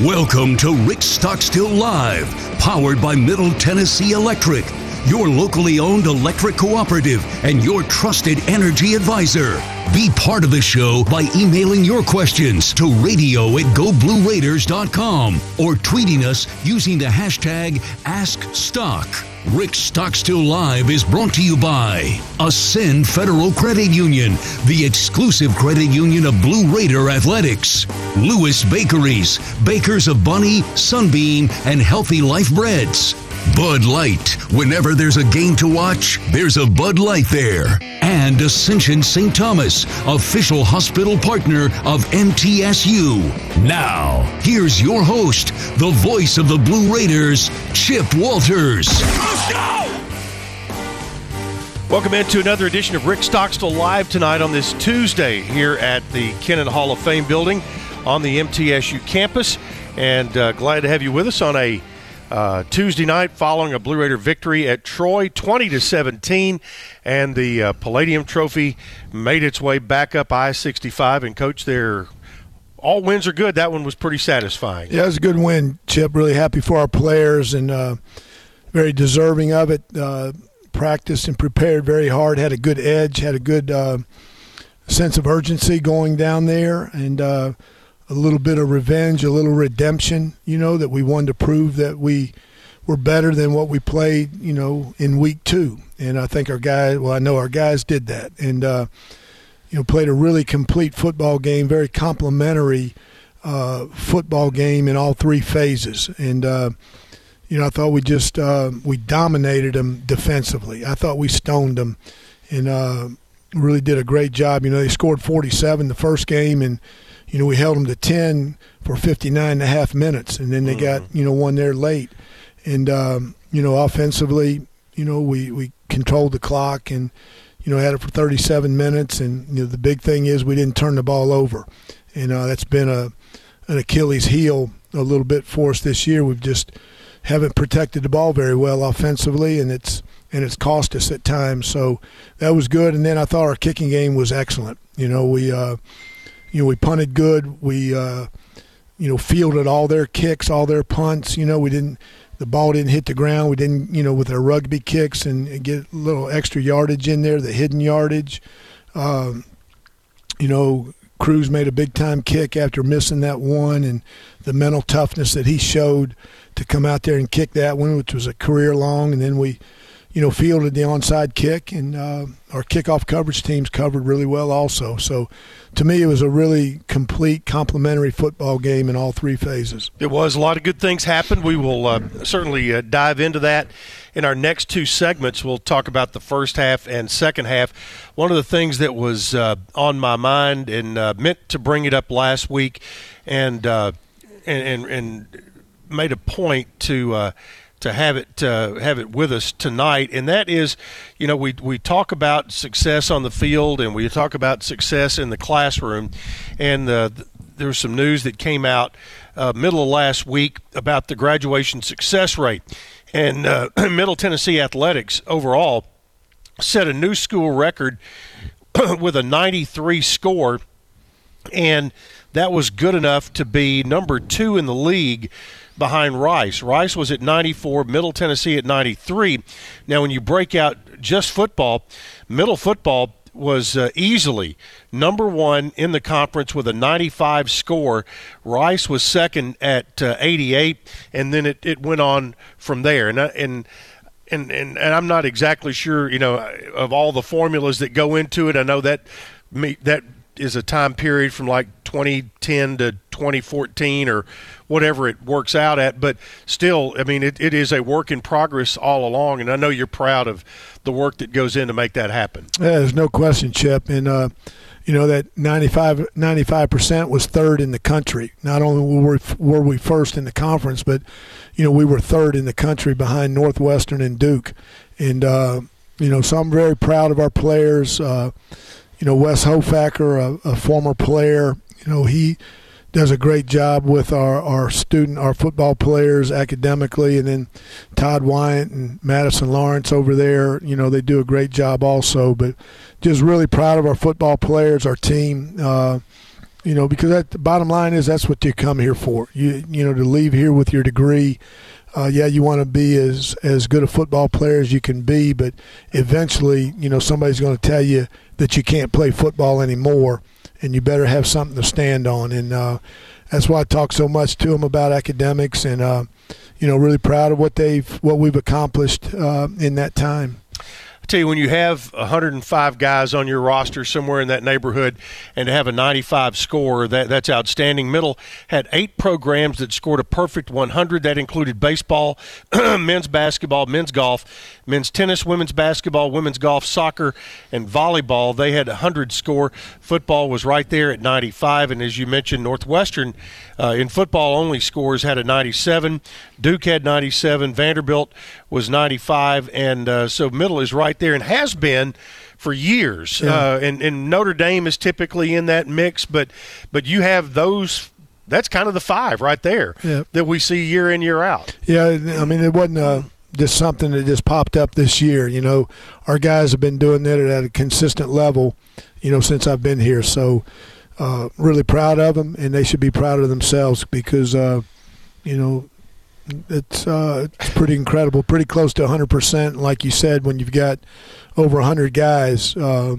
Welcome to Rick Stockstill Live, powered by Middle Tennessee Electric, your locally owned electric cooperative and your trusted energy advisor. Be part of the show by emailing your questions to radio at goblueraiders.com or tweeting us using the hashtag AskStock. Rick Stockstill Live is brought to you by Ascend Federal Credit Union, the exclusive credit union of Blue Raider Athletics. Lewis Bakeries, bakers of Bunny, Sunbeam, and Healthy Life Breads. Bud Light. Whenever there's a game to watch, there's a Bud Light there. And Ascension St. Thomas, official hospital partner of MTSU. Now, here's your host, the voice of the Blue Raiders, Chip Walters. Let's go! Welcome into another edition of Rick Stockstill Live tonight on this Tuesday here at the Kennon Hall of Fame building on the MTSU campus. And uh, glad to have you with us on a uh, Tuesday night following a Blue Raider victory at Troy, 20 to 17, and the uh, Palladium Trophy made its way back up I-65. And coach, there, all wins are good. That one was pretty satisfying. Yeah, it was a good win, Chip. Really happy for our players and uh, very deserving of it. Uh, practiced and prepared very hard. Had a good edge. Had a good uh, sense of urgency going down there, and uh, a little bit of revenge, a little redemption, you know, that we wanted to prove that we were better than what we played, you know, in week two. And I think our guys, well, I know our guys did that. And, uh, you know, played a really complete football game, very complimentary uh, football game in all three phases. And, uh, you know, I thought we just uh, we dominated them defensively. I thought we stoned them, and uh, really did a great job. You know, they scored 47 the first game, and you know, we held them to 10 for 59 and a half minutes, and then they mm-hmm. got, you know, one there late. And, um, you know, offensively, you know, we, we controlled the clock and, you know, had it for 37 minutes. And, you know, the big thing is we didn't turn the ball over. And uh, that's been a, an Achilles heel a little bit for us this year. We've just haven't protected the ball very well offensively, and it's and it's cost us at times. So that was good. And then I thought our kicking game was excellent. You know, we uh, you know, we punted good. We, uh, you know, fielded all their kicks, all their punts. You know, we didn't, the ball didn't hit the ground. We didn't, you know, with our rugby kicks and get a little extra yardage in there, the hidden yardage. Um, you know, Crews made a big time kick after missing that one, and the mental toughness that he showed to come out there and kick that one, which was a career long. And then we, you know, fielded the onside kick, and uh, our kickoff coverage teams covered really well also. So, to me, it was a really complete, complementary football game in all three phases. It was a lot of good things happened. We will uh, certainly uh, dive into that in our next two segments. We'll talk about the first half and second half. One of the things that was uh, on my mind and uh, meant to bring it up last week, and uh, and, and, and made a point to to have it uh, have it with us tonight, and that is, you know, we we talk about success on the field and we talk about success in the classroom, and uh, there was some news that came out uh, middle of last week about the graduation success rate, and uh, Middle Tennessee athletics overall set a new school record with a 93 score, and that was good enough to be number two in the league behind Rice. Rice was at 94, Middle Tennessee at 93. Now, when you break out just football, Middle football was uh, easily number one in the conference with a 95 score. Rice was second at uh, 88, and then it, it went on from there. And, uh, and and, and and I'm not exactly sure, you know, of all the formulas that go into it. I know that me, that is a time period from like 2010 to 2014 or whatever it works out at. But still, I mean, it, it is a work in progress all along, and I know you're proud of the work that goes in to make that happen. Yeah, there's no question, Chip. And, uh, you know, that 95, 95% was third in the country. Not only were we, were we first in the conference, but, you know, we were third in the country behind Northwestern and Duke. And, uh, you know, so I'm very proud of our players. Uh, you know, Wes Hofacker, a, a former player, you know, he does a great job with our, our student, our football players academically, and then Todd Wyant and Madison Lawrence over there, you know, they do a great job also. But just really proud of our football players, our team. Uh, you know, because that, the bottom line is that's what you come here for. You you know to leave here with your degree. Uh, yeah, you want to be as as good a football player as you can be, but eventually, you know, somebody's going to tell you that you can't play football anymore, and you better have something to stand on. And uh, that's why I talk so much to them about academics, and uh, you know, really proud of what they've what we've accomplished uh, in that time. I tell you, when you have 105 guys on your roster somewhere in that neighborhood, and to have a 95 score, that that's outstanding. Middle had eight programs that scored a perfect 100. That included baseball, men's basketball, men's golf, men's tennis, women's basketball, women's golf, soccer, and volleyball. They had a 100 score. Football was right there at 95, and as you mentioned, Northwestern uh, in football only scores had a 97. Duke had 97. Vanderbilt was 95, and uh, so Middle is right there and has been for years. Yeah. Uh, and, and Notre Dame is typically in that mix, but but you have those. That's kind of the five right there yeah. that we see year in year out. Yeah, I mean it wasn't uh, just something that just popped up this year. You know, our guys have been doing that at a consistent level. You know, since I've been here, so uh, really proud of them, and they should be proud of themselves because, uh, you know, it's uh, it's pretty incredible, pretty close to 100 percent. Like you said, when you've got over 100 guys, uh,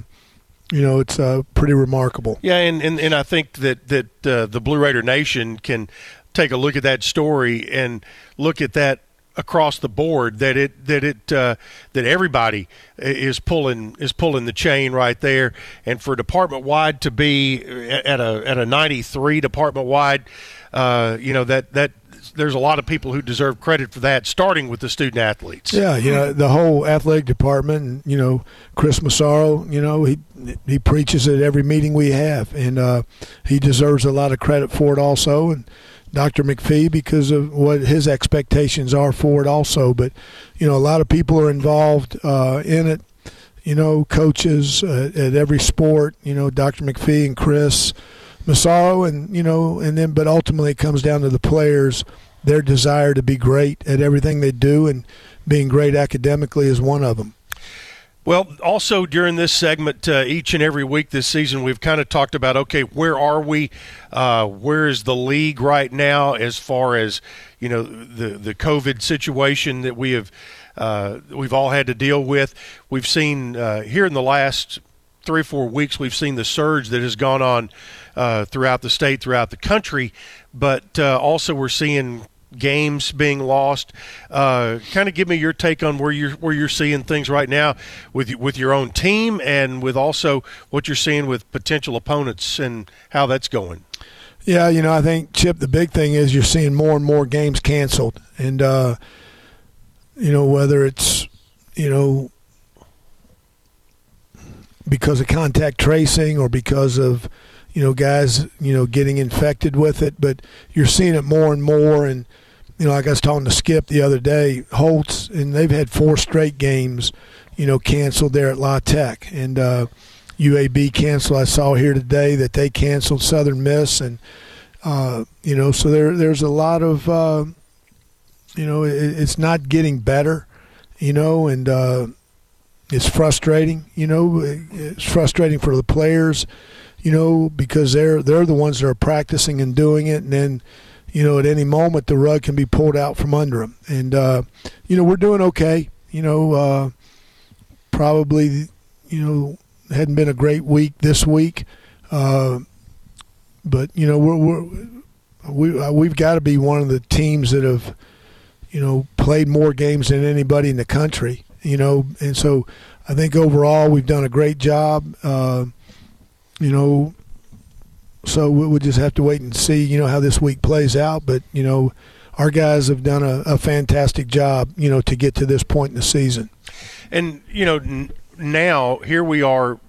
you know, it's uh, pretty remarkable. Yeah, and, and, and I think that that uh, the Blue Raider Nation can take a look at that story and look at that across the board that it that it uh, that everybody is pulling is pulling the chain right there and for department wide to be at a at a 93 department wide uh, you know that that there's a lot of people who deserve credit for that, starting with the student athletes. Yeah, you know the whole athletic department. You know, Chris Massaro. You know he he preaches at every meeting we have, and uh, he deserves a lot of credit for it also. And Dr. McPhee because of what his expectations are for it also. But, you know, a lot of people are involved uh, in it. You know, coaches uh, at every sport, you know, Dr. McPhee and Chris Massaro, and, you know, and then, but ultimately it comes down to the players, their desire to be great at everything they do, and being great academically is one of them. Well, also during this segment, uh, each and every week this season, we've kind of talked about okay, where are we? Uh, where is the league right now as far as you know the the COVID situation that we have uh, we've all had to deal with. We've seen uh, here in the last three or four weeks, we've seen the surge that has gone on uh, throughout the state, throughout the country, but uh, also we're seeing games being lost. Uh, kind of give me your take on where you're where you're seeing things right now with with your own team and with also what you're seeing with potential opponents and how that's going. Yeah, you know, I think Chip, the big thing is you're seeing more and more games canceled, and uh, you know whether it's you know because of contact tracing or because of you know guys you know getting infected with it, but you're seeing it more and more and you know, like I was talking to Skip the other day, Holtz, and they've had four straight games, you know, canceled there at La Tech. And uh, UAB canceled. I saw here today that they canceled Southern Miss. And, uh, you know, so there there's a lot of, uh, you know, it, it's not getting better, you know, and uh, it's frustrating, you know, it's frustrating for the players, you know, because they're they're the ones that are practicing and doing it. And then, you know, at any moment the rug can be pulled out from under them. And uh, you know, we're doing okay. You know, uh, probably, you know, hadn't been a great week this week, uh, but you know, we're, we're we uh, we've got to be one of the teams that have, you know, played more games than anybody in the country. You know, and so I think overall we've done a great job. Uh, you know, so we'll just have to wait and see, you know, how this week plays out. But you know, our guys have done a, a fantastic job, you know, to get to this point in the season. And you know, n- now here we are.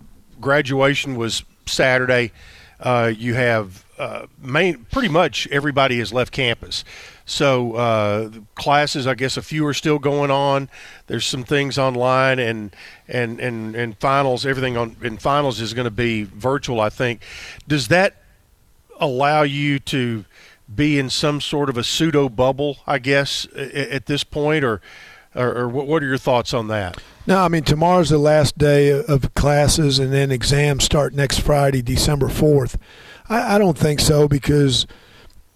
Graduation was Saturday. Uh, you have uh, main, pretty much everybody has left campus. So uh, classes, I guess a few are still going on. There's some things online, and and and and finals. Everything on in finals is going to be virtual. I think. Does that allow you to be in some sort of a pseudo bubble, I guess, at this point, or, or, or what are your thoughts on that? No, I mean tomorrow's the last day of classes, and then exams start next Friday, December fourth. I, I don't think so because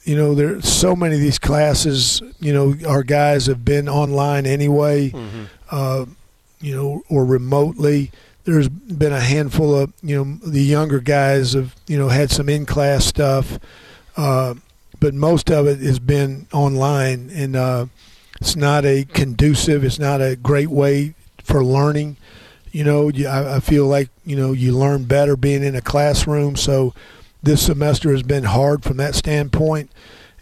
you know there's so many of these classes. You know, our guys have been online anyway, mm-hmm. uh, you know, or remotely. There's been a handful of you know the younger guys have you know had some in class stuff, uh, but most of it has been online, and uh, it's not a conducive. It's not a great way for learning. You know, I, I feel like you know you learn better being in a classroom. So this semester has been hard from that standpoint,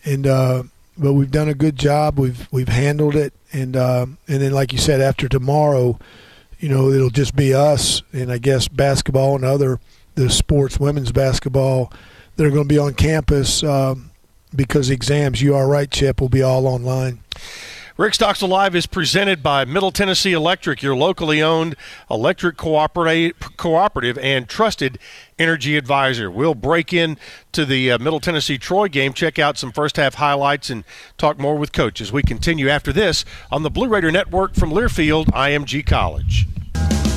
and uh, but we've done a good job. We've we've handled it, and uh, and then like you said, after tomorrow, you know it'll just be us and I guess basketball and other the sports, women's basketball, that are going to be on campus um, because exams. You are right, Chip, will be all online. Rick Stockstill Live is presented by Middle Tennessee Electric, your locally owned electric cooperative and trusted energy advisor. We'll break in to the uh, Middle Tennessee Troy game, check out some first half highlights, and talk more with Coach as we continue after this on the Blue Raider Network from Learfield IMG College.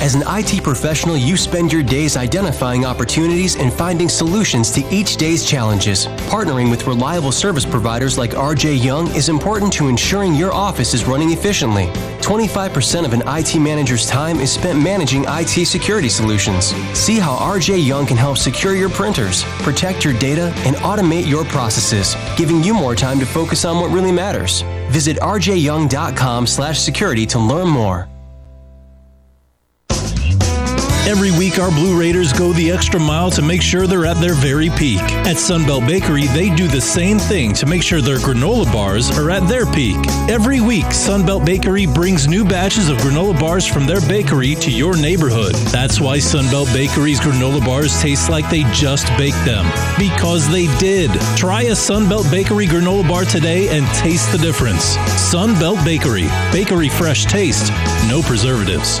As an IT professional, you spend your days identifying opportunities and finding solutions to each day's challenges. Partnering with reliable service providers like RJ Young is important to ensuring your office is running efficiently. 25% of an IT manager's time is spent managing IT security solutions. See how RJ Young can help secure your printers, protect your data, and automate your processes, giving you more time to focus on what really matters. Visit rjyoung.com/security to learn more. Every week, our Blue Raiders go the extra mile to make sure they're at their very peak. At Sunbelt Bakery, they do the same thing to make sure their granola bars are at their peak. Every week, Sunbelt Bakery brings new batches of granola bars from their bakery to your neighborhood. That's why Sunbelt Bakery's granola bars taste like they just baked them. Because they did. Try a Sunbelt Bakery granola bar today and taste the difference. Sunbelt Bakery. Bakery fresh taste, no preservatives.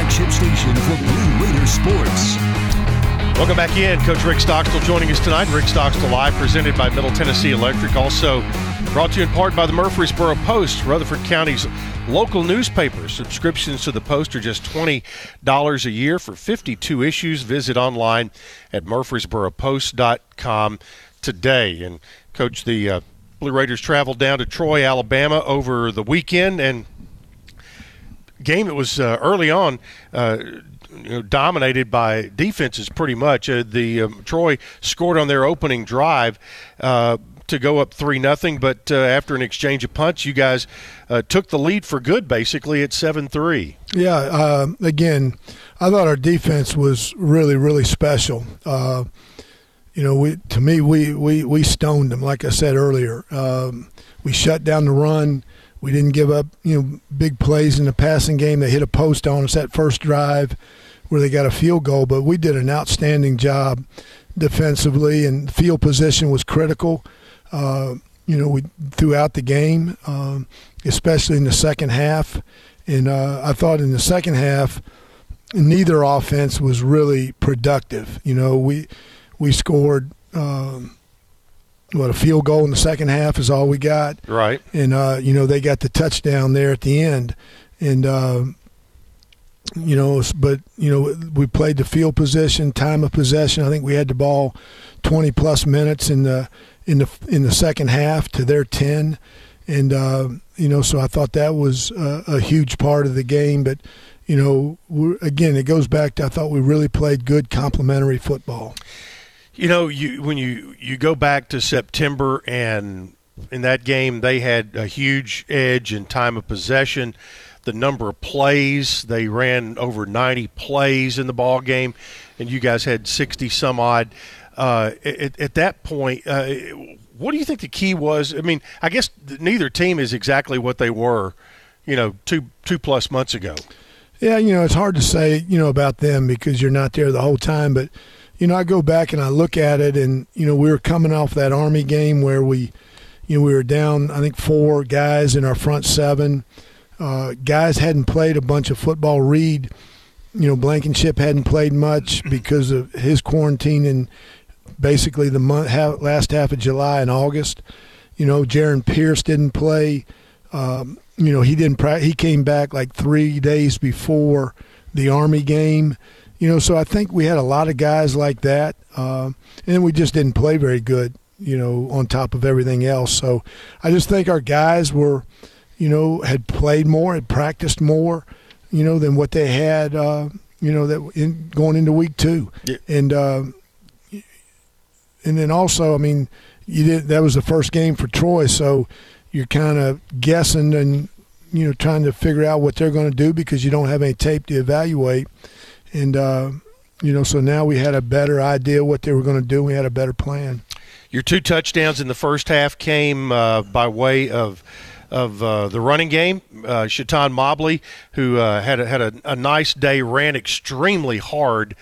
flagship station for Blue Raider sports. Welcome back in. Coach Rick Stockstill joining us tonight. Rick Stockstill Live, presented by Middle Tennessee Electric. Also brought to you in part by the Murfreesboro Post, Rutherford County's local newspaper. Subscriptions to the Post are just $20 a year for 52 issues. Visit online at murfreesboropost.com today. And, Coach, the uh, Blue Raiders traveled down to Troy, Alabama over the weekend and game that was uh, early on. Uh, you know, dominated by defenses pretty much. Uh, the um, Troy scored on their opening drive. Uh, to go up three nothing, but uh, after an exchange of punts, you guys took the lead for good, basically at seven three. Yeah. Again, I thought our defense was really really special. You know, we to me we, we, we stoned them. Like I said earlier, um, we shut down the run. We didn't give up you know big plays in the passing game. They hit a post on us that first drive where they got a field goal, but we did an outstanding job defensively, and field position was critical. Uh, you know, we throughout the game, um, especially in the second half. And uh, I thought in the second half, neither offense was really productive. You know, we we scored um, what a field goal in the second half is all we got. Right. And uh, you know they got the touchdown there at the end, and uh, you know, but you know we played the field position, time of possession. I think we had the ball twenty plus minutes in the in the in the second half to their ten, and uh, you know so I thought that was a, a huge part of the game. But you know, again, it goes back to I thought we really played good complementary football. You know, you when you you go back to September and in that game they had a huge edge in time of possession the number of plays. They ran over 90 plays in the ball game, and you guys had 60 some odd. Uh, at, at, that point, uh, what do you think the key was? I mean, I guess neither team is exactly what they were, you know, two two plus months ago. Yeah, you know, it's hard to say, you know, about them because you're not there the whole time. But, you know, I go back and I look at it, and you know, we were coming off that Army game where we, you know, we were down, I think, four guys in our front seven uh, guys hadn't played a bunch of football. Reed, you know, Blankenship hadn't played much because of his quarantine in basically the month half, last half of July and August. You know, Jaron Pierce didn't play. Um, you know, he didn't. Pra- he came back like three days before the Army game. You know, so I think we had a lot of guys like that, uh, and we just didn't play very good. You know, on top of everything else. So I just think our guys were you know, had played more, had practiced more, you know, than what they had, uh, you know, that in, going into week two, yeah. and uh, and then also, I mean, you did that was the first game for Troy, so you're kind of guessing and you know trying to figure out what they're going to do because you don't have any tape to evaluate, and uh, you know, so now we had a better idea what they were going to do. We had a better plan. Your two touchdowns in the first half came uh, by way of of uh, the running game. Uh, Chaton Mobley, who uh, had a, had a, a, nice day, ran extremely hard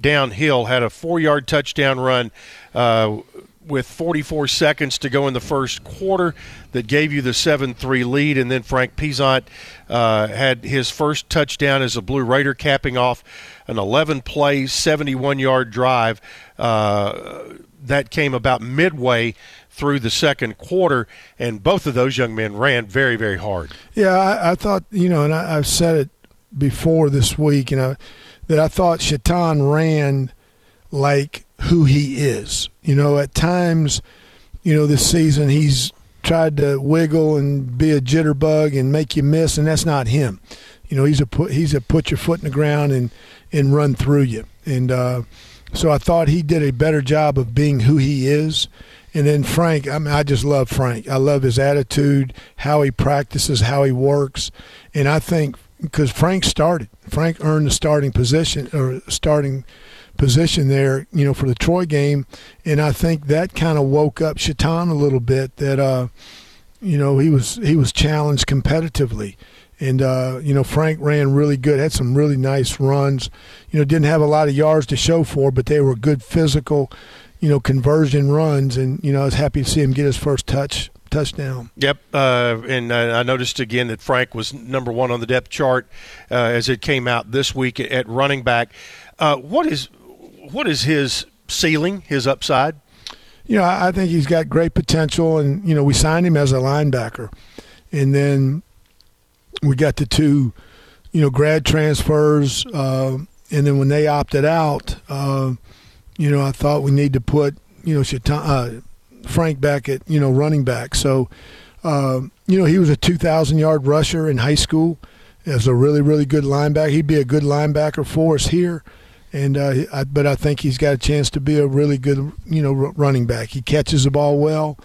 downhill, had a four-yard touchdown run uh, with 44 seconds to go in the first quarter that gave you the 7-3 lead, and then Frank Peasant uh, had his first touchdown as a Blue Raider, capping off an 11-play, 71-yard drive. Uh, that came about midway through the second quarter, and both of those young men ran very, very hard. Yeah, I, I thought, you know, and I, have said it before this week, you know, that I thought Chaton ran like who he is. You know, at times, you know, this season he's tried to wiggle and be a jitterbug and make you miss, and that's not him. You know, he's a put he's a put your foot in the ground and and run through you. And uh, so I thought he did a better job of being who he is. And then Frank, I mean, I just love Frank. I love his attitude, how he practices, how he works, and I think because Frank started, Frank earned the starting position or starting position there, you know, for the Troy game, and I think that kind of woke up Chaton a little bit. That uh, you know, he was he was challenged competitively. And uh, you know Frank ran really good, had some really nice runs. You know, didn't have a lot of yards to show for, but they were good physical, you know, conversion runs, and you know, I was happy to see him get his first touch touchdown. Yep, uh, and I noticed again that Frank was number one on the depth chart uh, as it came out this week at running back. Uh, what is what is his ceiling, his upside? You know, I think he's got great potential, and you know, we signed him as a linebacker, and then we got the two, you know, grad transfers, uh, and then when they opted out uh, you know, I thought we need to put, you know, Chaton, uh, Frank back at, you know, running back. So, uh, you know, he was a 2,000 yard rusher in high school. As a really, really good linebacker. He'd be a good linebacker for us here. And uh, I, but I think he's got a chance to be a really good, you know, running back. He catches the ball well.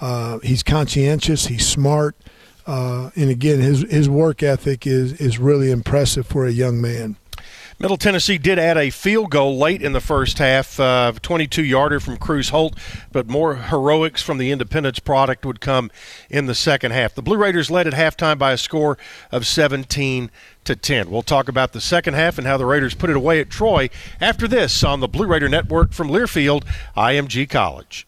Uh, he's conscientious. He's smart. Uh, and again, his his work ethic is is really impressive for a young man. Middle Tennessee did add a field goal late in the first half, uh, 22 yarder from Crews Holt, but more heroics from the Independence product would come in the second half. The Blue Raiders led at halftime by a score of 17 to 10. We'll talk about the second half and how the Raiders put it away at Troy after this on the Blue Raider Network from Learfield, IMG College.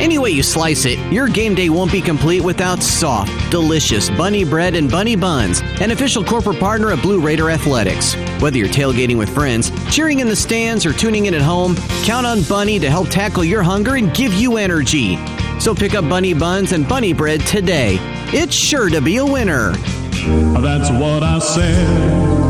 Any way you slice it, your game day won't be complete without soft, delicious bunny bread and bunny buns, an official corporate partner of Blue Raider Athletics. Whether you're tailgating with friends, cheering in the stands, or tuning in at home, count on Bunny to help tackle your hunger and give you energy. So pick up bunny buns and bunny bread today. It's sure to be a winner. That's what I said.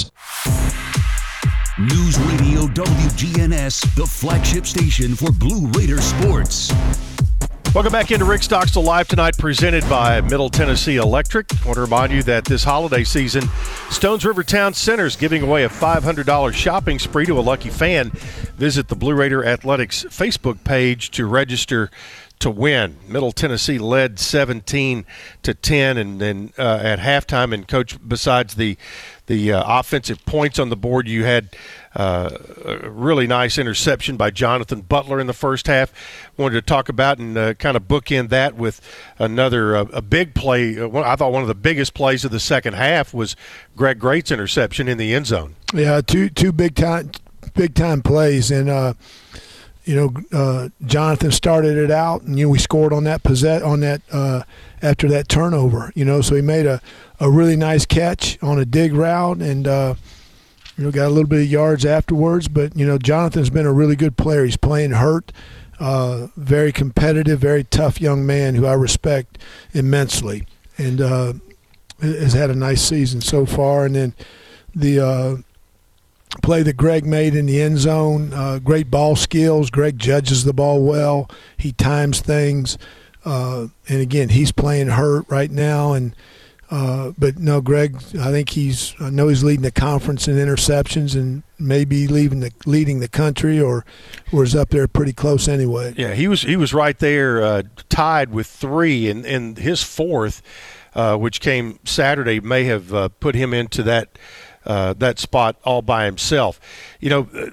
News Radio WGNS, the flagship station for Blue Raider sports. Welcome back into Rick Stockstill Live tonight, presented by Middle Tennessee Electric. I want to remind you that this holiday season, Stones River Town Center is giving away a $500 shopping spree to a lucky fan. Visit the Blue Raider Athletics Facebook page to register to win. Middle Tennessee led 17 to 10, and then uh, at halftime, and coach, besides the the uh, offensive points on the board, you had uh, a really nice interception by Jonathan Butler in the first half. Wanted to talk about and uh, kind of bookend that with another uh, a big play. Uh, I thought one of the biggest plays of the second half was Greg Great's interception in the end zone. Yeah, two two big time big time plays and uh, you know, uh, Jonathan started it out, and you know we scored on that possess on that uh, after that turnover. You know, so he made a, a really nice catch on a dig route, and uh, you know got a little bit of yards afterwards. But you know, Jonathan's been a really good player. He's playing hurt, uh, very competitive, very tough young man who I respect immensely, and uh, has had a nice season so far. And then the uh, play that Greg made in the end zone. Uh, great ball skills. Greg judges the ball well. He times things. Uh, and again, he's playing hurt right now, and Uh, but no, Greg. I think he's. I know he's leading the conference in interceptions, and maybe leaving the leading the country, or was up there pretty close anyway. Yeah, he was. He was right there, uh, tied with three, and and his fourth, uh, which came Saturday, may have uh, put him into that uh, that spot all by himself. You know.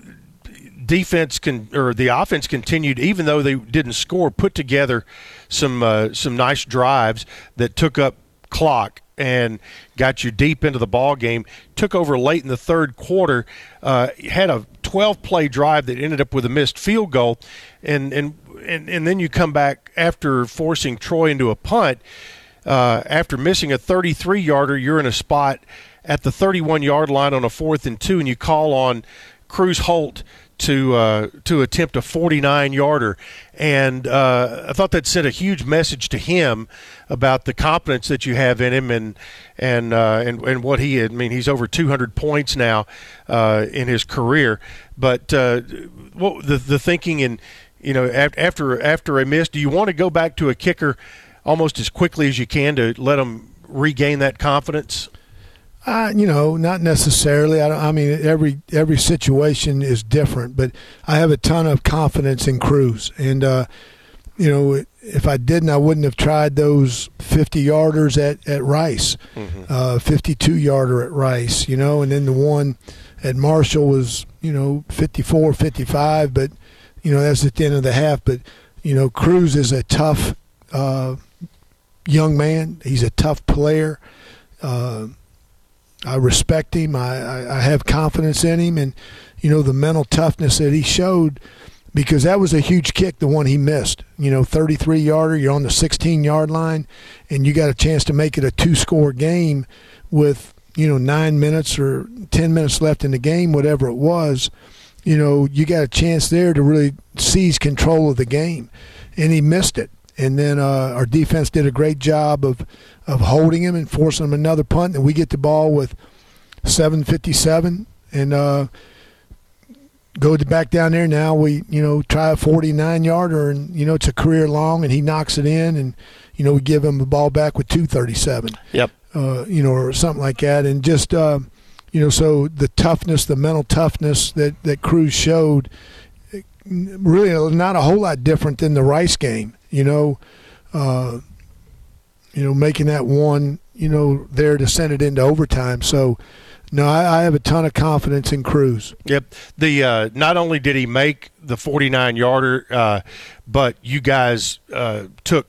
Defense can or the offense continued, even though they didn't score, put together some some nice drives that took up clock and got you deep into the ball game. Took over late in the third quarter. Uh, had a 12 play drive that ended up with a missed field goal, and and and, and then you come back after forcing Troy into a punt. Uh, after missing a 33 yarder, you're in a spot at the 31 yard line on a fourth and two, and you call on Crews Holt to uh, to attempt a 49 yarder, and uh, I thought that sent a huge message to him about the confidence that you have in him and and uh, and and what he. I mean, he's over 200 points now uh, in his career. But uh, what the the thinking and you know after after a miss, do you want to go back to a kicker almost as quickly as you can to let him regain that confidence? Uh, you know, not necessarily. I, I, mean, every every situation is different, but I have a ton of confidence in Crews, and uh, you know, if I didn't, I wouldn't have tried those 50 yarders at at Rice, mm-hmm. uh, 52 yarder at Rice, you know, and then the one at Marshall was you know 54, 55, but you know that's at the end of the half. But you know, Crews is a tough uh, young man. He's a tough player. Uh, I respect him. I, I, I have confidence in him, and you know the mental toughness that he showed because that was a huge kick, the one he missed. You know, 33 yarder, you're on the 16 yard line, and you got a chance to make it a two score game with, you know, nine minutes or 10 minutes left in the game, whatever it was. You know, you got a chance there to really seize control of the game, and he missed it. And then uh, our defense did a great job of of holding him and forcing him another punt, and we get the ball with 7:57 and uh, go back down there. Now we you know try a 49 yarder, and you know it's a career long, and he knocks it in, and you know we give him the ball back with 2:37. Yep. Uh, you know, or something like that, and just uh, you know, so the toughness, the mental toughness that that Crews showed, really not a whole lot different than the Rice game you know, uh, you know, making that one, you know, there to send it into overtime. So, no, I, I have a ton of confidence in Crews. Yep. The uh, not only did he make the 49 yarder, uh, but you guys uh, took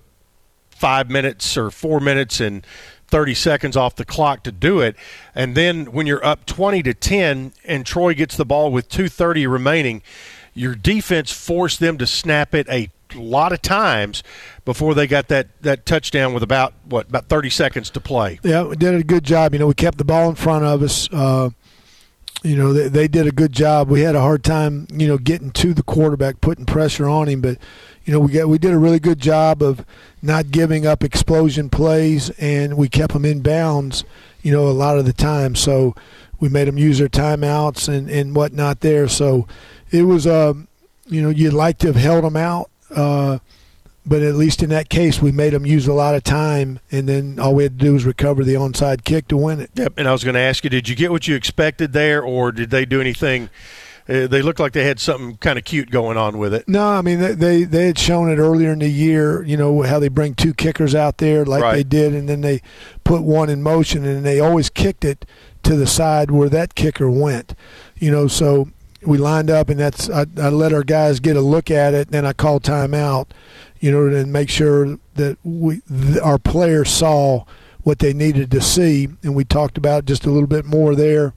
five minutes or four minutes and 30 seconds off the clock to do it. And then when you're up 20 to 10 and Troy gets the ball with 2:30 remaining, your defense forced them to snap it a lot of times before they got that, that touchdown with about what about 30 seconds to play. Yeah, we did a good job. You know, we kept the ball in front of us. Uh, you know, they, they did a good job. We had a hard time, you know, getting to the quarterback, putting pressure on him, but you know, we got we did a really good job of not giving up explosion plays, and we kept them in bounds. You know, a lot of the time. So we made them use their timeouts and and whatnot there. So it was, um, you know, you'd like to have held them out uh, but at least in that case, we made them use a lot of time, and then all we had to do was recover the onside kick to win it. Yep. And I was going to ask you, did you get what you expected there, or did they do anything? Uh, they looked like they had something kind of cute going on with it. No, I mean they, they, they had shown it earlier in the year. You know how they bring two kickers out there like right. they did, and then they put one in motion, and they always kicked it to the side where that kicker went. You know, so we lined up, and that's I, I let our guys get a look at it, and then I called timeout, you know, and make sure that we th- our players saw what they needed to see, and we talked about just a little bit more there.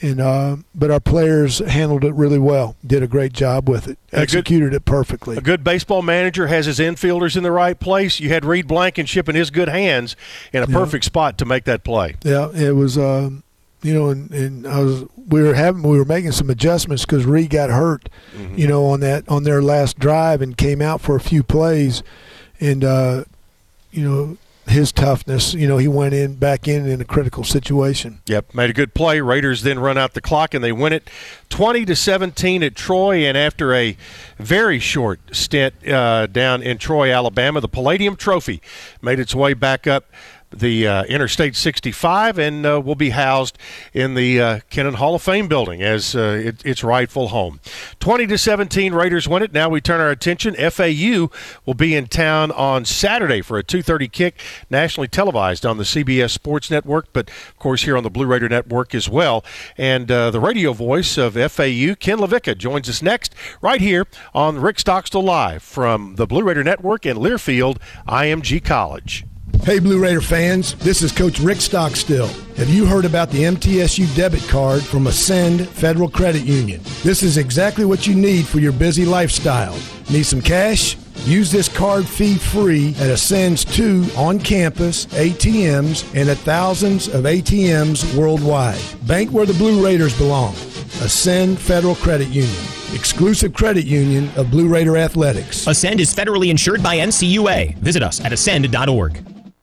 And uh, but our players handled it really well. Did a great job with it. Executed good, it perfectly. A good baseball manager has his infielders in the right place. You had Reed Blankenship in his good hands in a perfect spot to make that play. Yeah, it was. Um, you know, and, and I was we were having we were making some adjustments because Reed got hurt, mm-hmm. you know, on that on their last drive and came out for a few plays, and uh, you know his toughness, you know, he went in back in in a critical situation. Yep, made a good play. Raiders then run out the clock and they win it, twenty to seventeen at Troy. And after a very short stint uh, down in Troy, Alabama, the Palladium Trophy made its way back up the uh, Interstate 65 and uh, will be housed in the uh, Kennon Hall of Fame building as uh, it, its rightful home. 20 to 17, Raiders win it. Now we turn our attention. FAU will be in town on Saturday for a 2:30 kick, nationally televised on the CBS Sports Network, but of course here on the Blue Raider Network as well. And uh, the radio voice of FAU, Ken LaVicka, joins us next right here on Rick Stockstill Live from the Blue Raider Network in Learfield, IMG College. Hey, Blue Raider fans, this is Coach Rick Stockstill. Have you heard about the MTSU debit card from Ascend Federal Credit Union? This is exactly what you need for your busy lifestyle. Need some cash? Use this card fee free at Ascend's two on campus ATMs and at thousands of ATMs worldwide. Bank where the Blue Raiders belong. Ascend Federal Credit Union, exclusive credit union of Blue Raider Athletics. Ascend is federally insured by NCUA. Visit us at ascend.org.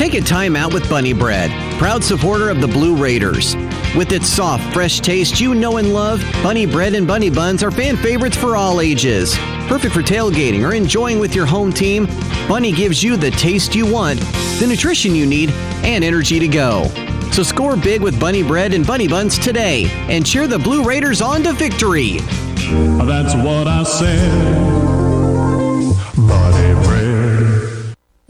Take a time out with Bunny Bread, proud supporter of the Blue Raiders. With its soft, fresh taste you know and love, Bunny Bread and Bunny Buns are fan favorites for all ages. Perfect for tailgating or enjoying with your home team, Bunny gives you the taste you want, the nutrition you need, and energy to go. So score big with Bunny Bread and Bunny Buns today and cheer the Blue Raiders on to victory. That's what I said. Bread.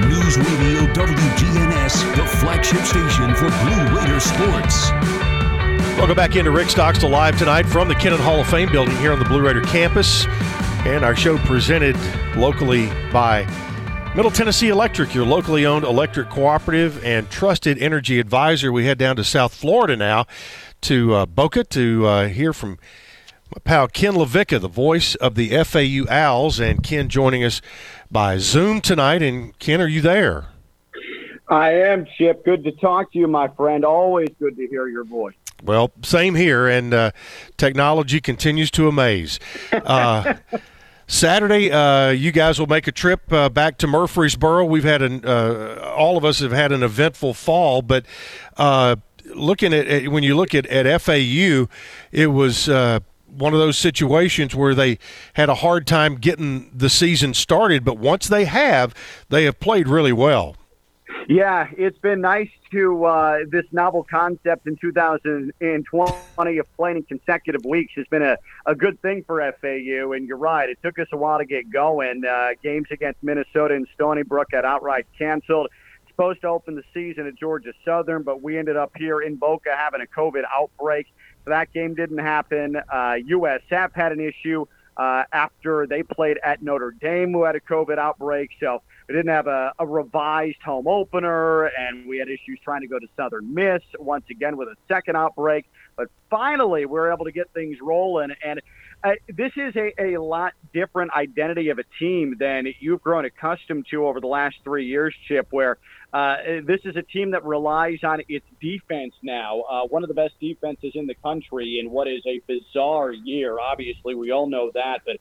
News Radio WGNS, the flagship station for Blue Raider sports. Welcome back into Rick Stockstill Live tonight from the Kennon Hall of Fame building here on the Blue Raider campus. And our show presented locally by Middle Tennessee Electric, your locally owned electric cooperative and trusted energy advisor. We head down to South Florida now to uh, Boca to uh, hear from my pal Ken LaVicka, the voice of the FAU Owls. And Ken joining us by Zoom tonight. And Ken, are you there? I am, Chip. Good to talk to you, my friend. Always good to hear your voice. Well, same here, and uh, technology continues to amaze. Uh, Saturday, uh, you guys will make a trip uh, back to Murfreesboro. We've had an, uh, all of us have had an eventful fall, but uh, looking at, at, when you look at, at FAU, it was one of those situations where they had a hard time getting the season started, but once they have, they have played really well. Yeah, it's been nice to uh, this novel concept in 2020 of playing in consecutive weeks has been a, a good thing for FAU. And you're right, it took us a while to get going. Uh, games against Minnesota and Stony Brook got outright canceled. Supposed to open the season at Georgia Southern, but we ended up here in Boca having a COVID outbreak. That game didn't happen. Uh, USF had an issue uh, after they played at Notre Dame, who had a COVID outbreak. So we didn't have a, a revised home opener, and we had issues trying to go to Southern Miss once again with a second outbreak. But finally, we were able to get things rolling, and this is a, a lot different identity of a team than you've grown accustomed to over the last three years, Chip, where uh, this is a team that relies on its defense now. Uh, one of the best defenses in the country in what is a bizarre year. Obviously, we all know that, but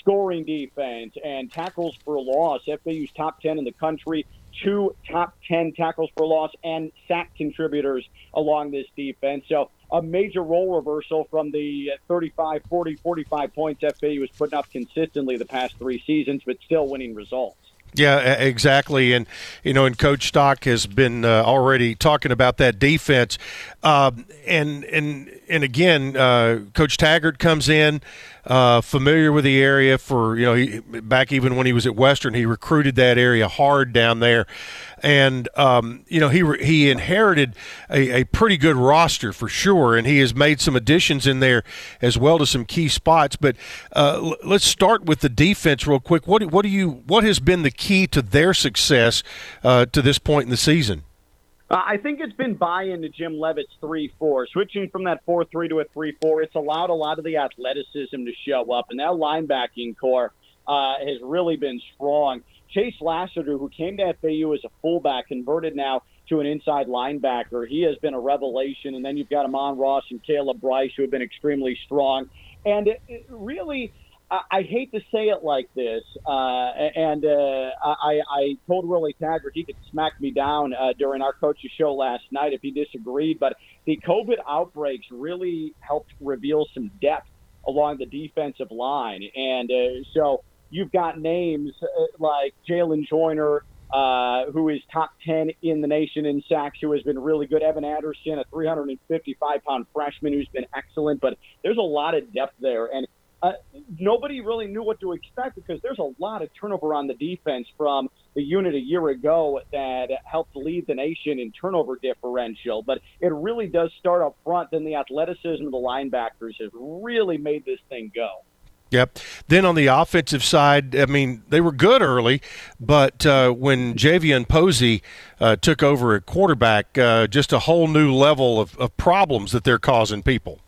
scoring defense and tackles for loss. FAU's top 10 in the country, two top 10 tackles for loss and sack contributors along this defense. So a major role reversal from the 35, 40, 45 points FAU was putting up consistently the past three seasons, but still winning results. Yeah, exactly. And, you know, and Coach Stock has been uh, already talking about that defense. Um, and, and, and again, uh, Coach Taggart comes in uh, familiar with the area for you know he, back even when he was at Western, he recruited that area hard down there, and um, you know he he inherited a, a, pretty good roster for sure, and he has made some additions in there as well to some key spots. But uh, let's start with the defense real quick. What what do you what has been the key to their success uh, to this point in the season? Uh, I think it's been buy-in to Jim Leavitt's three-four, switching from that four-three to a three-four. It's allowed a lot of the athleticism to show up, and that linebacking core uh, has really been strong. Chase Lasater, who came to FAU as a fullback, converted now to an inside linebacker. He has been a revelation. And then you've got Amon Ross and Caliph Brice, who have been extremely strong. And it, it really, I, I hate to say it like this, uh, and uh, I, I told Willie Taggart he could smack me down uh, during our coach's show last night if he disagreed. But the COVID outbreaks really helped reveal some depth along the defensive line, and uh, so you've got names uh, like Jalen Joyner. Uh, who is top 10 in the nation in sacks, who has been really good. Evan Anderson, a 355 pound freshman who's been excellent, but there's a lot of depth there. And uh, nobody really knew what to expect because there's a lot of turnover on the defense from the unit a year ago that helped lead the nation in turnover differential. But it really does start up front. Then the athleticism of the linebackers has really made this thing go. Yep. Then on the offensive side, I mean, they were good early, but uh, when Javion Posey uh, took over at quarterback, uh, just a whole new level of, of problems that they're causing people.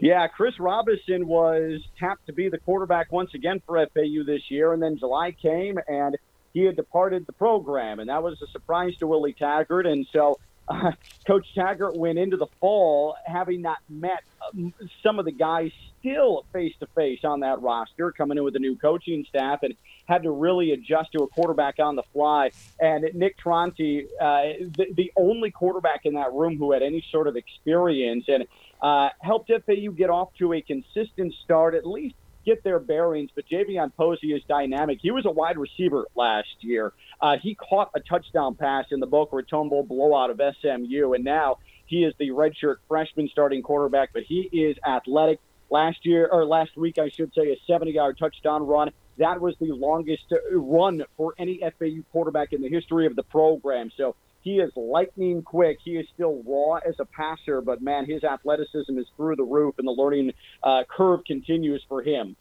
Yeah, Chris Robinson was tapped to be the quarterback once again for FAU this year, and then July came and he had departed the program, and that was a surprise to Willie Taggart. And so uh, Coach Taggart went into the fall having not met um, some of the guys still face to face on that roster, coming in with a new coaching staff, and had to really adjust to a quarterback on the fly. And Nick Tronti, uh, the, the only quarterback in that room who had any sort of experience, and uh, helped FAU get off to a consistent start, at least get their bearings. But Javion Posey is dynamic. He was a wide receiver last year. Uh, he caught a touchdown pass in the Boca Raton Bowl blowout of SMU, and now he is the redshirt freshman starting quarterback. But he is athletic. Last year, or last week, I should say, a 70-yard touchdown run. That was the longest run for any FAU quarterback in the history of the program. So he is lightning quick. He is still raw as a passer, but man, his athleticism is through the roof, and the learning uh, curve continues for him.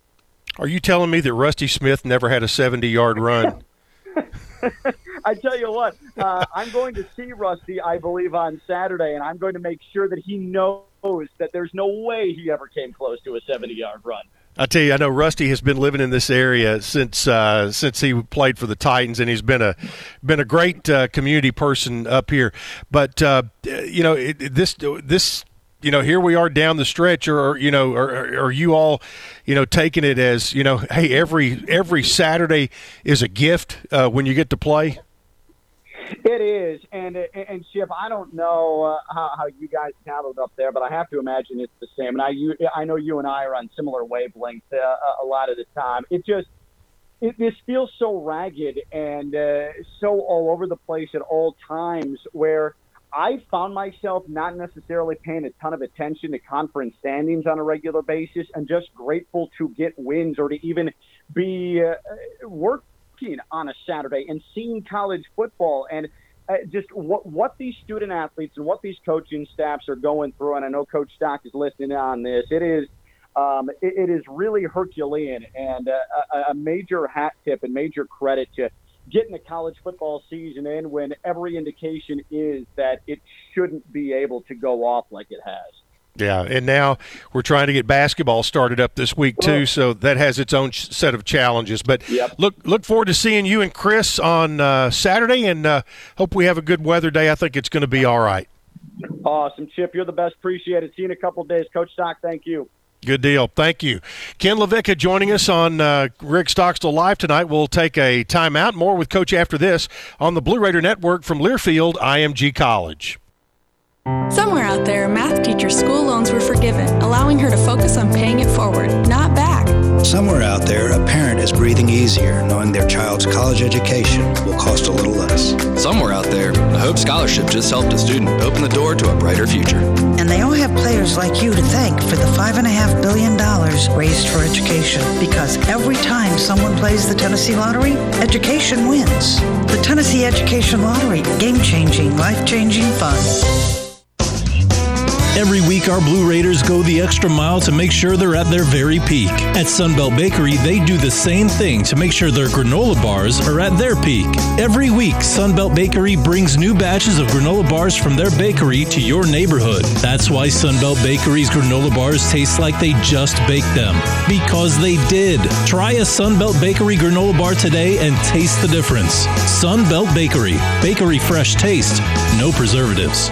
Are you telling me that Rusty Smith never had a 70 yard run? I tell you what, uh, I'm going to see Rusty, I believe, on Saturday, and I'm going to make sure that he knows that there's no way he ever came close to a 70 yard run. I tell you, I know Rusty has been living in this area since uh, since he played for the Titans, and he's been a been a great uh, community person up here. But uh, you know, it, this this you know, here we are down the stretch, or, you know, are, are you all, you know, taking it as you know, hey, every every Saturday is a gift uh, when you get to play. It is, and and Chip, I don't know uh, how, how you guys handled up there, but I have to imagine it's the same. And I you, I know you and I are on similar wavelengths uh, a lot of the time. It just it, this feels so ragged and uh, so all over the place at all times. Where I found myself not necessarily paying a ton of attention to conference standings on a regular basis, and just grateful to get wins or to even be uh, work on a Saturday and seeing college football and uh, just what what these student athletes and what these coaching staffs are going through. And I know Coach Stock is listening on this. It is um, it, it is really Herculean and uh, a, a major hat tip and major credit to getting the college football season in when every indication is that it shouldn't be able to go off like it has. Yeah, and now we're trying to get basketball started up this week too, so that has its own set of challenges. But yep. look look forward to seeing you and Chris on uh, Saturday, and uh, hope we have a good weather day. I think it's going to be all right. Awesome, Chip. You're the best. Appreciate it. See you in a couple days, Coach Stock. Thank you. Good deal. Thank you. Ken LaVicka joining us on uh, Rick Stockstill Live tonight. We'll take a timeout. More with Coach after this on the Blue Raider Network from Learfield IMG College. Somewhere out there, a math teacher's school loans were forgiven, allowing her to focus on paying it forward, not back. Somewhere out there, a parent is breathing easier knowing their child's college education will cost a little less. Somewhere out there, the Hope Scholarship just helped a student open the door to a brighter future. And they all have players like you to thank for the $5.5 billion raised for education. Because every time someone plays the Tennessee Lottery, education wins. The Tennessee Education Lottery, game changing, life changing fun. Every week, our Blue Raiders go the extra mile to make sure they're at their very peak. At Sunbelt Bakery, they do the same thing to make sure their granola bars are at their peak. Every week, Sunbelt Bakery brings new batches of granola bars from their bakery to your neighborhood. That's why Sunbelt Bakery's granola bars taste like they just baked them. Because they did. Try a Sunbelt Bakery granola bar today and taste the difference. Sunbelt Bakery. Bakery fresh taste. No preservatives.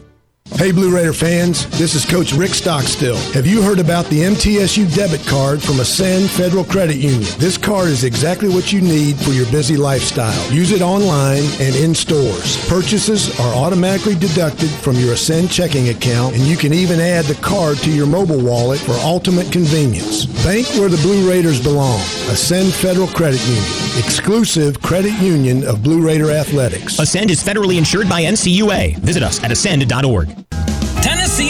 Hey, Blue Raider fans, this is Coach Rick Stockstill. Have you heard about the MTSU debit card from Ascend Federal Credit Union? This card is exactly what you need for your busy lifestyle. Use it online and in stores. Purchases are automatically deducted from your Ascend checking account, and you can even add the card to your mobile wallet for ultimate convenience. Bank where the Blue Raiders belong. Ascend Federal Credit Union, exclusive credit union of Blue Raider Athletics. Ascend is federally insured by NCUA. Visit us at ascend.org.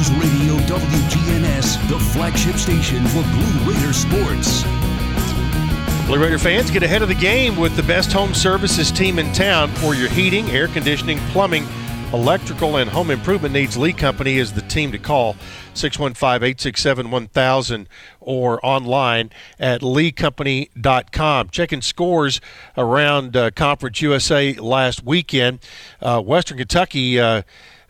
News Radio WGNS, the flagship station for Blue Raider sports. Blue Raider fans, get ahead of the game with the best home services team in town for your heating, air conditioning, plumbing, electrical, and home improvement needs. Lee Company is the team to call 615 867 1000 or online at leecompany.com. Checking scores around uh, Conference USA last weekend. Uh, Western Kentucky. Uh,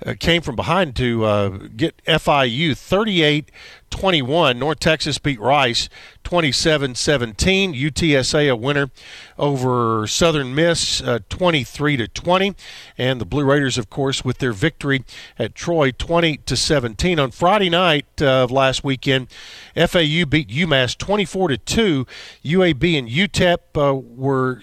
uh, came from behind to uh, get FIU 38 21. North Texas beat Rice 27 17. UTSA a winner over Southern Miss uh, 23 to 20. And the Blue Raiders, of course, with their victory at Troy 20 to 17. On Friday night of last weekend, FAU beat UMass 24 to 2. UAB and UTEP uh, were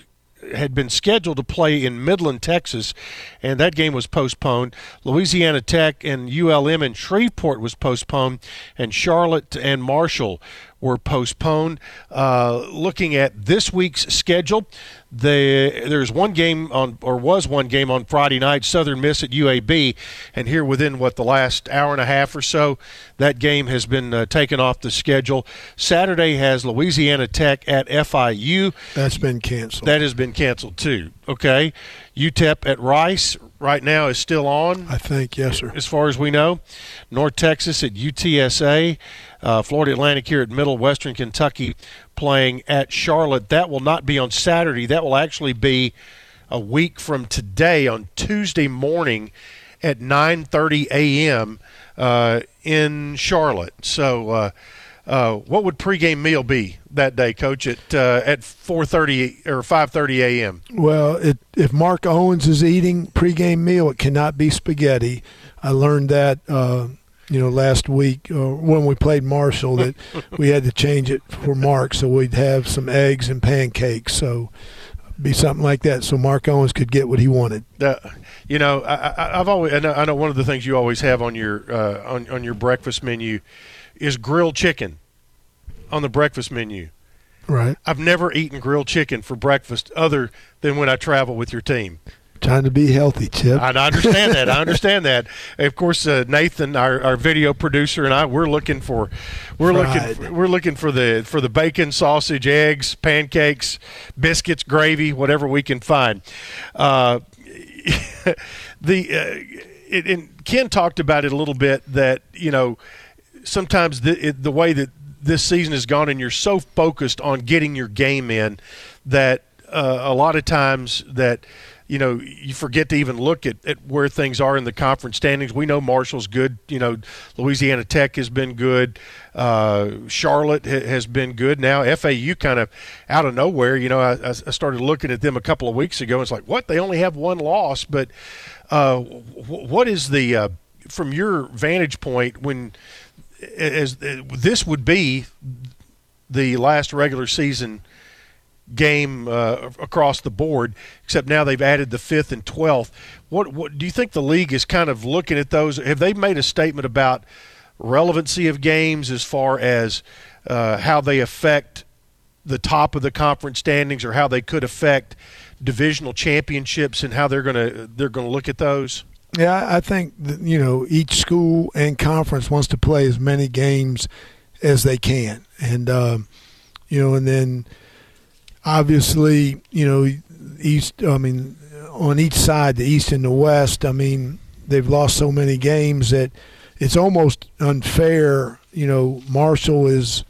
had been scheduled to play in Midland, Texas, and that game was postponed. Louisiana Tech and ULM in Shreveport was postponed, and Charlotte and Marshall were postponed. Uh, looking at this week's schedule, the, there's one game on, or was one game on Friday night, Southern Miss at UAB, and here within what the last hour and a half or so, that game has been uh, taken off the schedule. Saturday has Louisiana Tech at FIU. That's been canceled. That has been canceled too. Okay, UTEP at Rice right now is still on. I think yes, sir. As far as we know, North Texas at UTSA, uh, Florida Atlantic here at Middle Western Kentucky playing at Charlotte. That will not be on Saturday. That will actually be a week from today on Tuesday morning at 9:30 a.m. Uh, in Charlotte. So. Uh, uh, what would pregame meal be that day, Coach? At uh, at four thirty or five thirty a.m. Well, it, if Mark Owens is eating pregame meal, it cannot be spaghetti. I learned that uh, you know last week uh, when we played Marshall that we had to change it for Mark, so we'd have some eggs and pancakes. So be something like that, so Mark Owens could get what he wanted. Uh, you know, I, have always I know, I know, one of the things you always have on your uh, on on your breakfast menu is grilled chicken on the breakfast menu. Right. I've never eaten grilled chicken for breakfast other than when I travel with your team. Trying to be healthy, Chip. I understand that. I understand that. Of course, uh, Nathan, our, our video producer, and I, we're looking for, we're Fried. looking, we're looking for the for the bacon, sausage, eggs, pancakes, biscuits, gravy, whatever we can find. Uh, the uh, it, and Ken talked about it a little bit that you know sometimes the it, the way that this season has gone and you're so focused on getting your game in that uh, a lot of times that you know you forget to even look at, at where things are in the conference standings. We know marshall's good. You know louisiana tech has been good. Uh, charlotte ha- has been good. Now fau kind of out of nowhere. You know I, I started looking at them a couple of weeks ago. It's like what? They only have one loss. But uh, w- what is the uh, from your vantage point when as this would be the last regular season game uh, across the board, except now they've added the fifth and twelfth. What, what do you think the league is kind of looking at those? Have they made a statement about relevancy of games as far as uh, how they affect the top of the conference standings, or how they could affect divisional championships, and how they're going to they're going to look at those? Yeah, I think that, you know each school and conference wants to play as many games as they can, and um, you know, and then obviously you know east. I mean, on each side, the east and the west. I mean, they've lost so many games that it's almost unfair. You know, Marshall is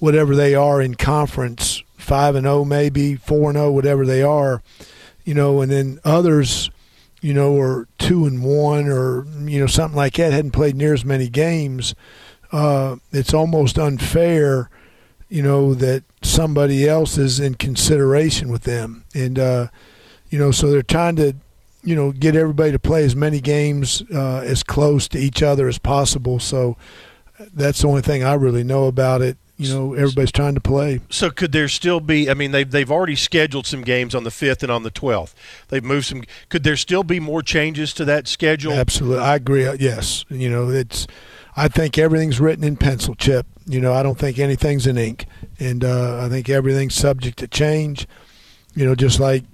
whatever they are in conference, five and zero, maybe four and zero, whatever they are. You know, and then others you know, or two and one, or you know, something like that, hadn't played near as many games, uh, it's almost unfair, you know, that somebody else is in consideration with them, and uh, you know, so they're trying to, you know, get everybody to play as many games uh, as close to each other as possible. So that's the only thing I really know about it you know everybody's trying to play. So could there still be? I mean, they've they've already scheduled some games on the fifth and on the twelfth. They've moved some. Could there still be more changes to that schedule? Absolutely, I agree. Yes, you know it's. I think everything's written in pencil, Chip. You know, I don't think anything's in ink, and uh, I think everything's subject to change. You know, just like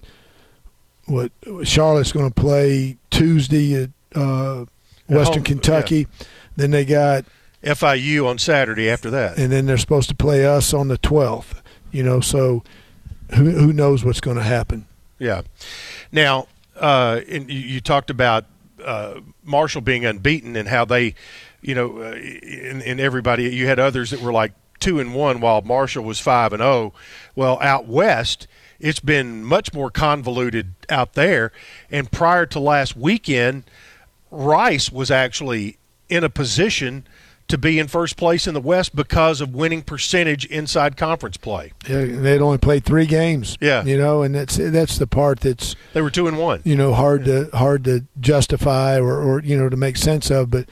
what Charlotte's going to play Tuesday at uh, Western home, Kentucky. Yeah. Then they got FIU on Saturday after that. And then they're supposed to play us on the 12th. You know, so who who knows what's going to happen? Yeah. Now, uh, you, you, talked about uh, Marshall being unbeaten and how they, you know, uh, in, in everybody you had others that were like two and one while Marshall was five and zero. Oh. Well, out west. It's been much more convoluted out there. And prior to last weekend, Rice was actually in a position to be in first place in the West because of winning percentage inside conference play. Yeah, they'd only played three games. Yeah, you know, and that's that's the part that's they were two and one. You know, hard to hard to justify or, or you know to make sense of. But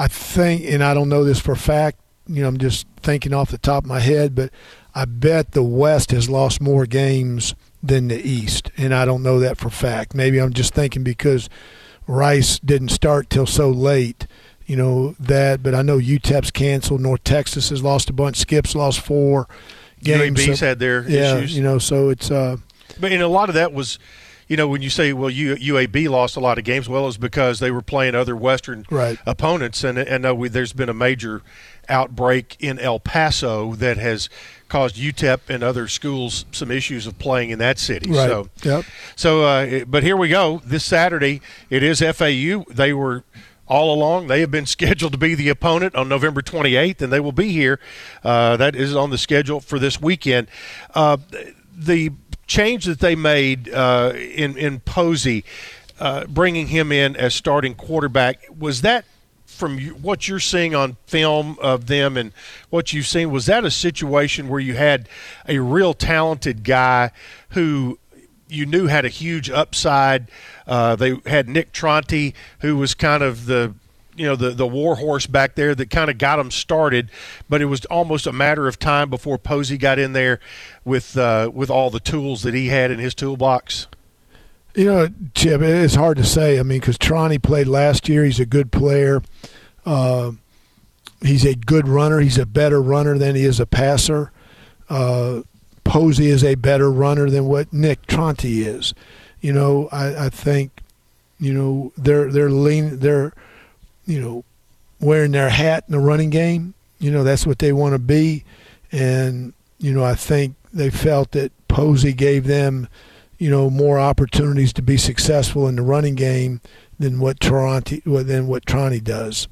I think, and I don't know this for a fact. You know, I'm just thinking off the top of my head, but I bet the West has lost more games than the East, and I don't know that for fact. Maybe I'm just thinking because Rice didn't start till so late you know that. But I know UTEP's canceled. North Texas has lost a bunch. Skips lost four games. UAB's so- had their yeah, issues. you know. So it's uh, But and a lot of that was, you know, when you say, well, U, UAB lost a lot of games, well, it's because they were playing other Western Right. opponents, and and uh, we, there's been a major outbreak in El Paso that has caused UTEP and other schools some issues of playing in that city. Right. So, Yep. so, uh, but here we go. This Saturday, it is FAU. They were all along. They have been scheduled to be the opponent on November 28th, and they will be here. Uh, that is on the schedule for this weekend. Uh, the change that they made uh, in in Posey, uh, bringing him in as starting quarterback, was that from what you're seeing on film of them and what you've seen? Was that a situation where you had a real talented guy who you knew had a huge upside? Uh, they had Nick Tronti, who was kind of the you know the the war horse back there that kind of got them started, but it was almost a matter of time before Posey got in there with uh, with all the tools that he had in his toolbox. You know, Chip, it's hard to say. I mean, because Tronti played last year. He's a good player. Uh, he's a good runner. He's a better runner than he is a passer. Uh, Posey is a better runner than what Nick Tronti is. You know, I, I think, you know, they're they're lean they're, you know, wearing their hat in the running game. You know, that's what they want to be, and you know, I think they felt that Posey gave them you know, more opportunities to be successful in the running game than what Toronto than what Tronti does.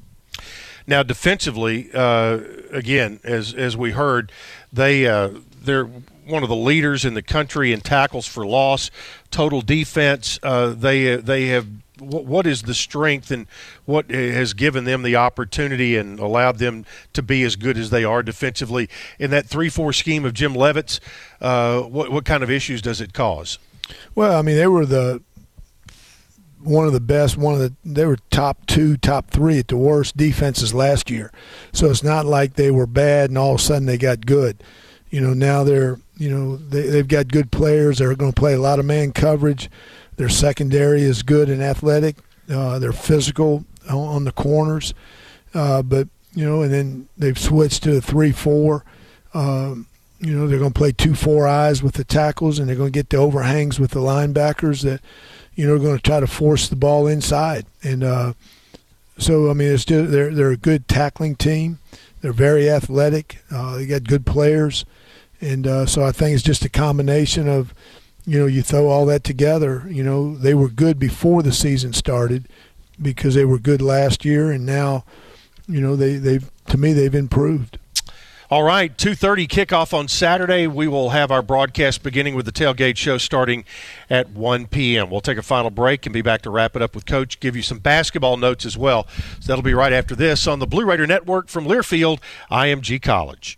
Now, defensively, uh, again, as as we heard, they uh, they're one of the leaders in the country in tackles for loss, total defense. Uh, they they have. What, is the strength and what has given them the opportunity and allowed them to be as good as they are defensively in that three-four scheme of Jim Leavitt's? Uh, what what kind of issues does it cause? Well, I mean, they were the one of the best, one of the they were top two, top three at the worst defenses last year. So it's not like they were bad and all of a sudden they got good. You know, now they're you know they they've got good players. They're going to play a lot of man coverage. Their secondary is good and athletic. Uh, they're physical on, the corners, uh, but you know, and then they've switched to a three-four. Um, you know, they're going to play two four eyes with the tackles, and they're going to get the overhangs with the linebackers that, you know, are going to try to force the ball inside. And uh, so, I mean, it's just, they're they're a good tackling team. They're very athletic. Uh, they got good players, and uh, so I think it's just a combination of, you know, you throw all that together. You know, they were good before the season started because they were good last year, and now, you know, they they've to me they've improved. All right, 2:30 kickoff on Saturday. We will have our broadcast beginning with the tailgate show starting at 1 p.m. We'll take a final break and be back to wrap it up with Coach, give you some basketball notes as well. So that'll be right after this on the Blue Raider Network from Learfield, IMG College.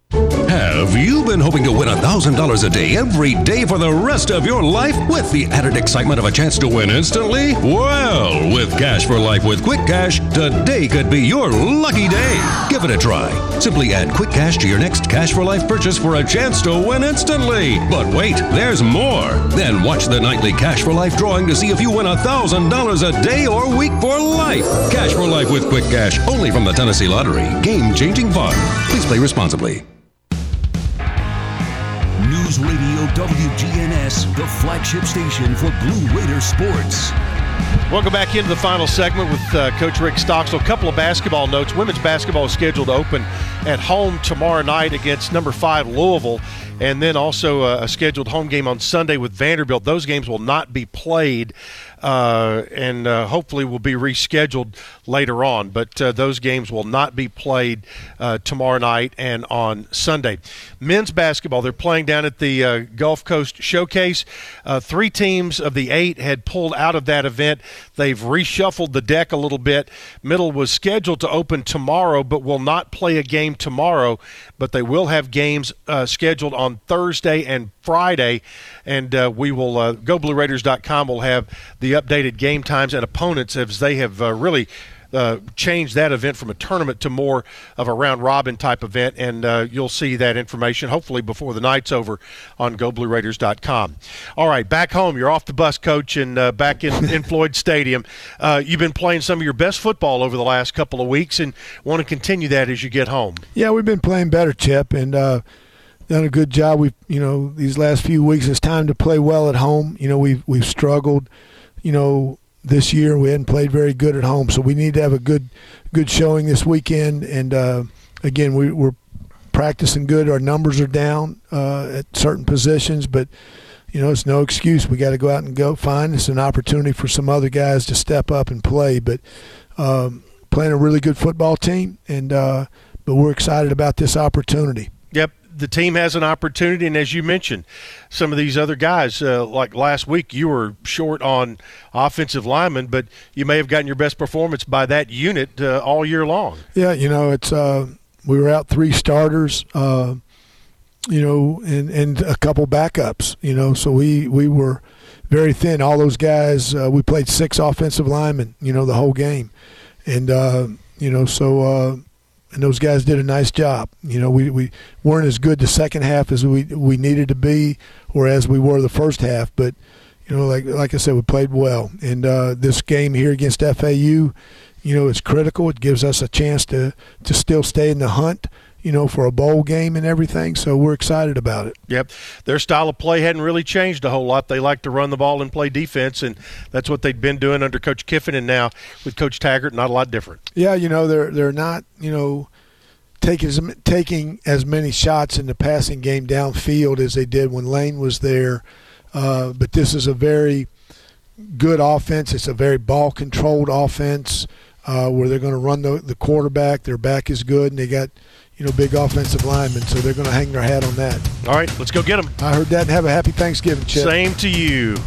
Have you been hoping to win $1,000 a day every day for the rest of your life with the added excitement of a chance to win instantly? Well, with Cash for Life with Quick Cash, today could be your lucky day. Give it a try. Simply add Quick Cash to your next Cash for Life purchase for a chance to win instantly. But wait, there's more. Then watch the nightly Cash for Life drawing to see if you win $1,000 a day or week for life. Cash for Life with Quick Cash, only from the Tennessee Lottery. Game changing fun. Please play responsibly. Radio WGNS, the flagship station for Blue Raider sports. Welcome back into the final segment with uh, Coach Rick Stockstill. A couple of basketball notes. Women's basketball is scheduled to open at home tomorrow night against number five Louisville, and then also a, a scheduled home game on Sunday with Vanderbilt. Those games will not be played uh, and uh, hopefully will be rescheduled later on. But uh, those games will not be played uh, tomorrow night and on Sunday. Men's basketball, they're playing down at the Gulf Coast Showcase. Three teams of the eight had pulled out of that event. They've reshuffled the deck a little bit. Middle was scheduled to open tomorrow, but will not play a game tomorrow. But they will have games scheduled on Thursday and Friday, and we will uh, GoBlueRaiders.com will have the updated game times and opponents as they have uh, really uh, changed that event from a tournament to more of a round robin type event, and uh, you'll see that information hopefully before the night's over on GoBlueRaiders.com. All right, back home, you're off the bus, coach, and uh, back in, in Floyd Stadium. Uh, you've been playing some of your best football over the last couple of weeks, and want to continue that as you get home. Yeah, we've been playing better, Chip, and uh, done a good job. We've you know these last few weeks. It's time to play well at home. You know we've we've struggled you know, this year we hadn't played very good at home, so we need to have a good good showing this weekend. And uh, again, we, we're practicing good. Our numbers are down uh, at certain positions, but you know it's no excuse. We got to go out and go find. It's an opportunity for some other guys to step up and play. But um, playing a really good football team, and uh, but we're excited about this opportunity. Yep, the team has an opportunity, and as you mentioned, some of these other guys, uh, like last week, you were short on offensive linemen, but you may have gotten your best performance by that unit uh, all year long. Yeah, you know, it's uh, we were out three starters, uh, you know, and and a couple backups, you know, so we we were very thin. All those guys, uh, we played six offensive linemen, you know, the whole game, and uh, you know, so and those guys did a nice job. You know, we, we weren't as good the second half as we we needed to be, or as we were the first half. But you know, like like I said, we played well. And uh, this game here against FAU, you know, it's critical. It gives us a chance to to still stay in the hunt you know, for a bowl game and everything. So we're excited about it. Yep. Their style of play hadn't really changed a whole lot. They like to run the ball and play defense, and that's what they'd been doing under Coach Kiffin, and now with Coach Taggart, not a lot different. Yeah, you know, they're they're not, you know, taking taking as many shots in the passing game downfield as they did when Lane was there. Uh, but this is a very good offense. It's a very ball controlled offense uh, where they're going to run the, the quarterback. Their back is good, and they got – you know, big offensive linemen, so they're going to hang their hat on that. All right, let's go get them. I heard that, and have a happy Thanksgiving, Chip. Same to you.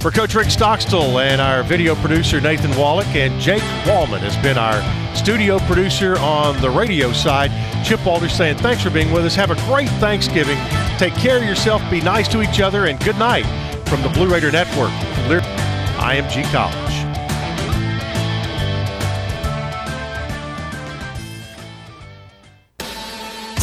For Coach Rick Stockstill and our video producer Nathan Wallach and Jake Wallman has been our studio producer on the radio side. Chip Walters saying thanks for being with us. Have a great Thanksgiving. Take care of yourself. Be nice to each other. And good night from the Blue Raider Network. IMG College.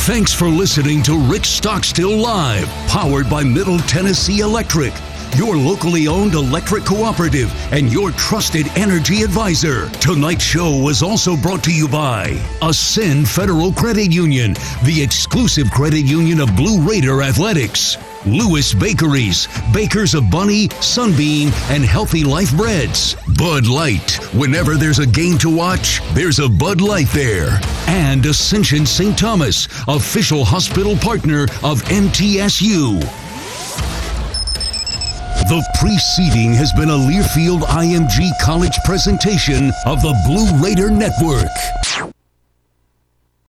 Thanks for listening to Rick Stockstill Live, powered by Middle Tennessee Electric, your locally owned electric cooperative and your trusted energy advisor. Tonight's show was also brought to you by Ascend Federal Credit Union, the exclusive credit union of Blue Raider Athletics. Lewis Bakeries, bakers of Bunny, Sunbeam, and Healthy Life Breads. Bud Light. Whenever there's a game to watch, there's a Bud Light there. And Ascension St. Thomas, official hospital partner of MTSU. The preceding has been a Learfield IMG College presentation of the Blue Raider Network.